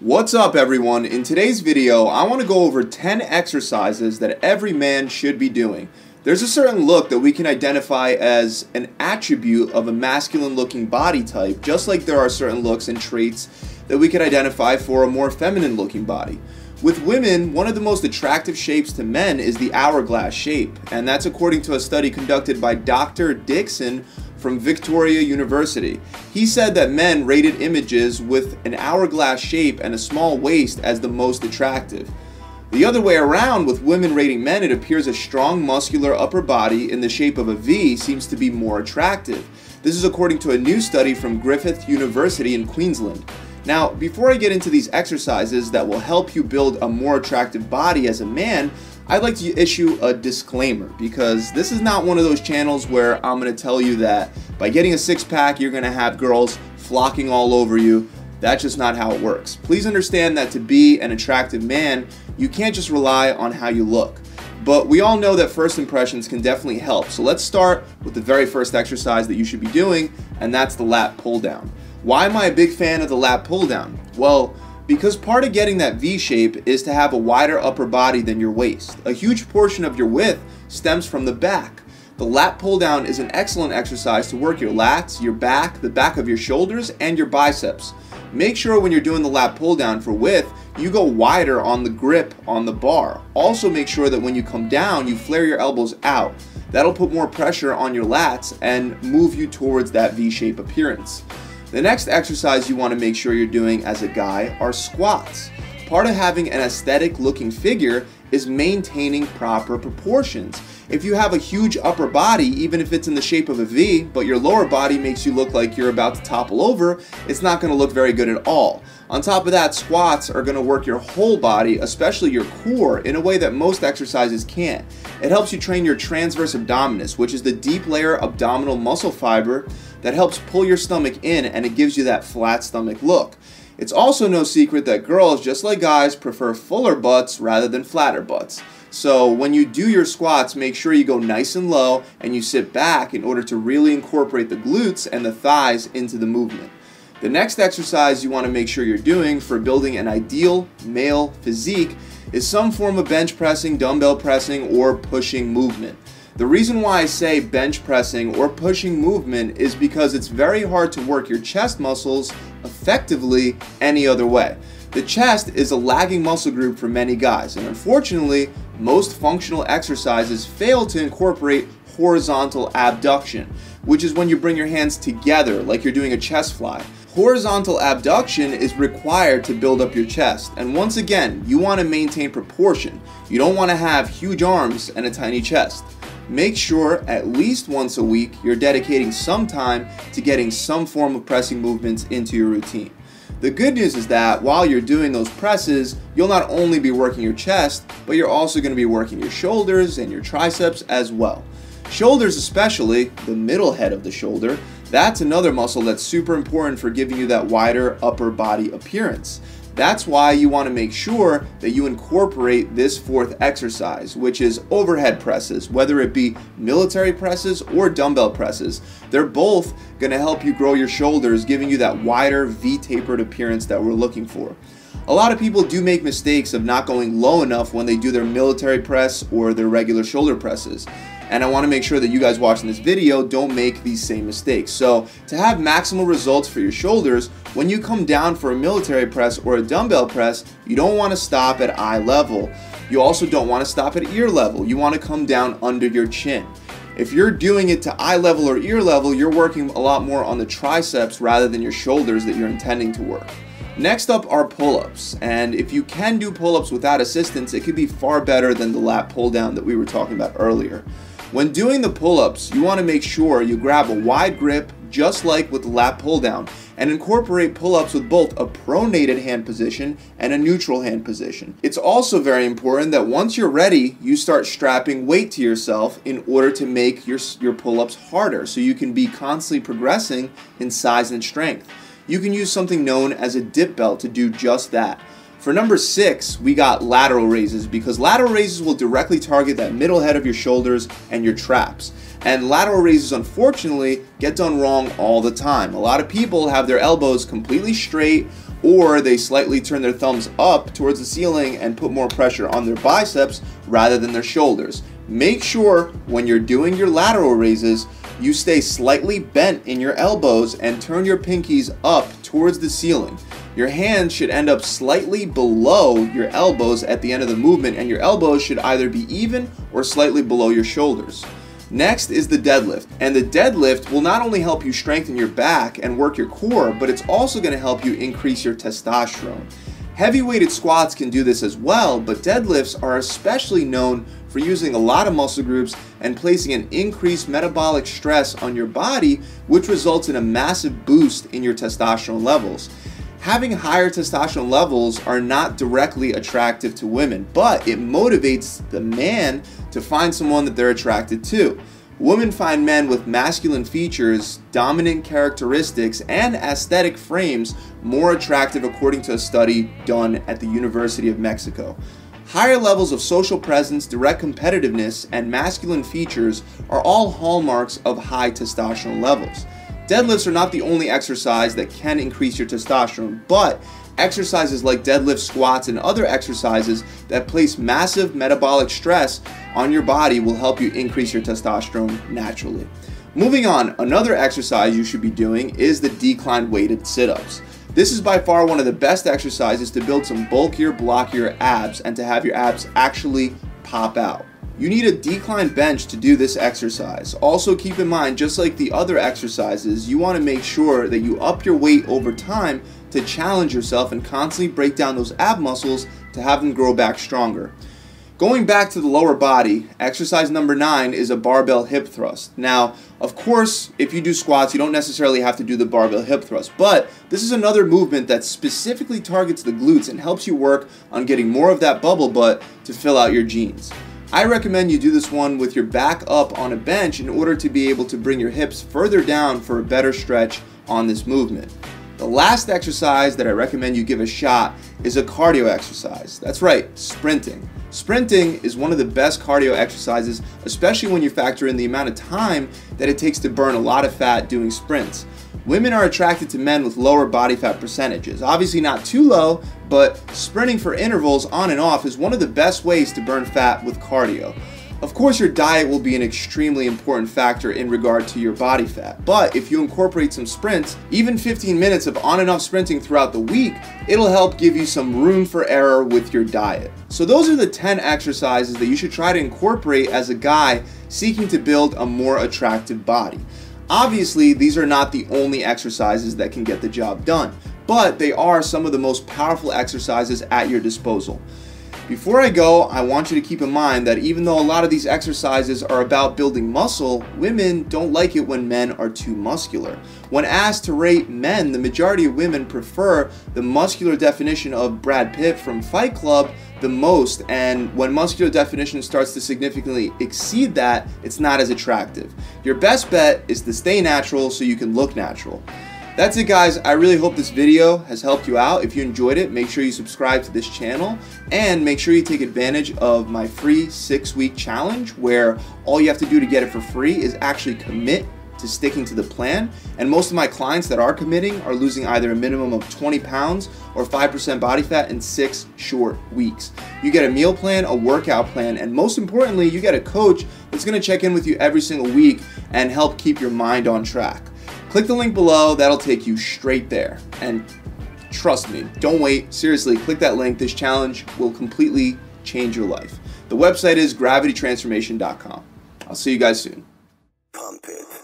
What's up everyone? In today's video, I want to go over 10 exercises that every man should be doing. There's a certain look that we can identify as an attribute of a masculine looking body type, just like there are certain looks and traits that we can identify for a more feminine looking body. With women, one of the most attractive shapes to men is the hourglass shape, and that's according to a study conducted by Dr. Dixson from Victoria University. He said that men rated images with an hourglass shape and a small waist as the most attractive. The other way around, with women rating men, it appears a strong muscular upper body in the shape of a V seems to be more attractive. This is according to a new study from Griffith University in Queensland. Now, before I get into these exercises that will help you build a more attractive body as a man, I'd like to issue a disclaimer because this is not one of those channels where I'm going to tell you that by getting a six pack, you're going to have girls flocking all over you. That's just not how it works. Please understand that to be an attractive man, you can't just rely on how you look. But we all know that first impressions can definitely help. So let's start with the very first exercise that you should be doing, and that's the lat pull down. Why am I a big fan of the lat pull down? Well, because part of getting that V shape is to have a wider upper body than your waist. A huge portion of your width stems from the back. The lat pull down is an excellent exercise to work your lats, your back, the back of your shoulders, and your biceps. Make sure when you're doing the lat pull down for width, you go wider on the grip on the bar. Also make sure that when you come down, you flare your elbows out. That'll put more pressure on your lats and move you towards that V-shape appearance. The next exercise you want to make sure you're doing as a guy are squats. Part of having an aesthetic looking figure is maintaining proper proportions. If you have a huge upper body, even if it's in the shape of a V, but your lower body makes you look like you're about to topple over, it's not going to look very good at all. On top of that, squats are going to work your whole body, especially your core, in a way that most exercises can't. It helps you train your transverse abdominis, which is the deep layer abdominal muscle fiber that helps pull your stomach in and it gives you that flat stomach look. It's also no secret that girls, just like guys, prefer fuller butts rather than flatter butts. So when you do your squats, make sure you go nice and low and you sit back in order to really incorporate the glutes and the thighs into the movement. The next exercise you want to make sure you're doing for building an ideal male physique is some form of bench pressing, dumbbell pressing, or pushing movement. The reason why I say bench pressing or pushing movement is because it's very hard to work your chest muscles effectively any other way. The chest is a lagging muscle group for many guys, and unfortunately, most functional exercises fail to incorporate horizontal adduction, which is when you bring your hands together like you're doing a chest fly. Horizontal adduction is required to build up your chest. And once again, you want to maintain proportion. You don't want to have huge arms and a tiny chest. Make sure at least once a week you're dedicating some time to getting some form of pressing movements into your routine. The good news is that while you're doing those presses, you'll not only be working your chest, but you're also going to be working your shoulders and your triceps as well. Shoulders, especially the middle head of the shoulder, that's another muscle that's super important for giving you that wider upper body appearance. That's why you want to make sure that you incorporate this fourth exercise, which is overhead presses, whether it be military presses or dumbbell presses. They're both going to help you grow your shoulders, giving you that wider V-tapered appearance that we're looking for. A lot of people do make mistakes of not going low enough when they do their military press or their regular shoulder presses and I want to make sure that you guys watching this video don't make these same mistakes. So to have maximal results for your shoulders, when you come down for a military press or a dumbbell press, you don't want to stop at eye level. You also don't want to stop at ear level. You want to come down under your chin. If you're doing it to eye level or ear level, you're working a lot more on the triceps rather than your shoulders that you're intending to work. Next up are pull-ups, and if you can do pull-ups without assistance, it could be far better than the lat pull-down that we were talking about earlier. When doing the pull-ups, you want to make sure you grab a wide grip just like with the lat pull down and incorporate pull-ups with both a pronated hand position and a neutral hand position. It's also very important that once you're ready, you start strapping weight to yourself in order to make your, your pull-ups harder so you can be constantly progressing in size and strength. You can use something known as a dip belt to do just that. For number six, we got lateral raises because lateral raises will directly target that middle head of your shoulders and your traps. And lateral raises, unfortunately, get done wrong all the time. A lot of people have their elbows completely straight or they slightly turn their thumbs up towards the ceiling and put more pressure on their biceps rather than their shoulders. Make sure when you're doing your lateral raises, you stay slightly bent in your elbows and turn your pinkies up towards the ceiling. Your hands should end up slightly below your elbows at the end of the movement, and your elbows should either be even or slightly below your shoulders. Next is the deadlift. And the deadlift will not only help you strengthen your back and work your core, but it's also to help you increase your testosterone. Heavy weighted squats can do this as well, but deadlifts are especially known for using a lot of muscle groups and placing an increased metabolic stress on your body, which results in a massive boost in your testosterone levels having higher testosterone levels are not directly attractive to women, but it motivates the man to find someone that they're attracted to. Women find men with masculine features, dominant characteristics, and aesthetic frames more attractive according to a study done at the University of Mexico. Higher levels of social presence, direct competitiveness, and masculine features are all hallmarks of high testosterone levels. Deadlifts are not the only exercise that can increase your testosterone, but exercises like deadlift squats and other exercises that place massive metabolic stress on your body will help you increase your testosterone naturally. Moving on, another exercise you should be doing is the decline weighted sit ups. This is by far one of the best exercises to build some bulkier, blockier abs and to have your abs actually pop out. You need a decline bench to do this exercise. Also keep in mind, just like the other exercises, you want to make sure that you up your weight over time to challenge yourself and constantly break down those ab muscles to have them grow back stronger. Going back to the lower body, exercise number nine is a barbell hip thrust. Now, of course, if you do squats, you don't necessarily have to do the barbell hip thrust, but this is another movement that specifically targets the glutes and helps you work on getting more of that bubble butt to fill out your jeans. I recommend you do this one with your back up on a bench in order to be able to bring your hips further down for a better stretch on this movement. The last exercise that I recommend you give a shot is a cardio exercise. That's right, sprinting. Sprinting is one of the best cardio exercises, especially when you factor in the amount of time that it takes to burn a lot of fat doing sprints. Women are attracted to men with lower body fat percentages. Obviously, not too low, but sprinting for intervals on and off is one of the best ways to burn fat with cardio. Of course, your diet will be an extremely important factor in regard to your body fat, but if you incorporate some sprints, even 15 minutes of on and off sprinting throughout the week, it'll help give you some room for error with your diet. So, those are the 10 exercises that you should try to incorporate as a guy seeking to build a more attractive body. Obviously, these are not the only exercises that can get the job done, but they are some of the most powerful exercises at your disposal. Before I go, I want you to keep in mind that even though a lot of these exercises are about building muscle, women don't like it when men are too muscular. When asked to rate men, the majority of women prefer the muscular definition of Brad Pitt from Fight Club the most, and when muscular definition starts to significantly exceed that, it's not as attractive. Your best bet is to stay natural so you can look natural. That's it guys, I really hope this video has helped you out. If you enjoyed it, make sure you subscribe to this channel and make sure you take advantage of my free six week challenge where all you have to do to get it for free is actually commit to sticking to the plan. And most of my clients that are committing are losing either a minimum of 20 pounds or 5% body fat in six short weeks. You get a meal plan, a workout plan, and most importantly, you get a coach that's gonna check in with you every single week and help keep your mind on track. Click the link below, that'll take you straight there. And trust me, don't wait. Seriously, click that link. This challenge will completely change your life. The website is gravitytransformation.com. I'll see you guys soon. Pump it.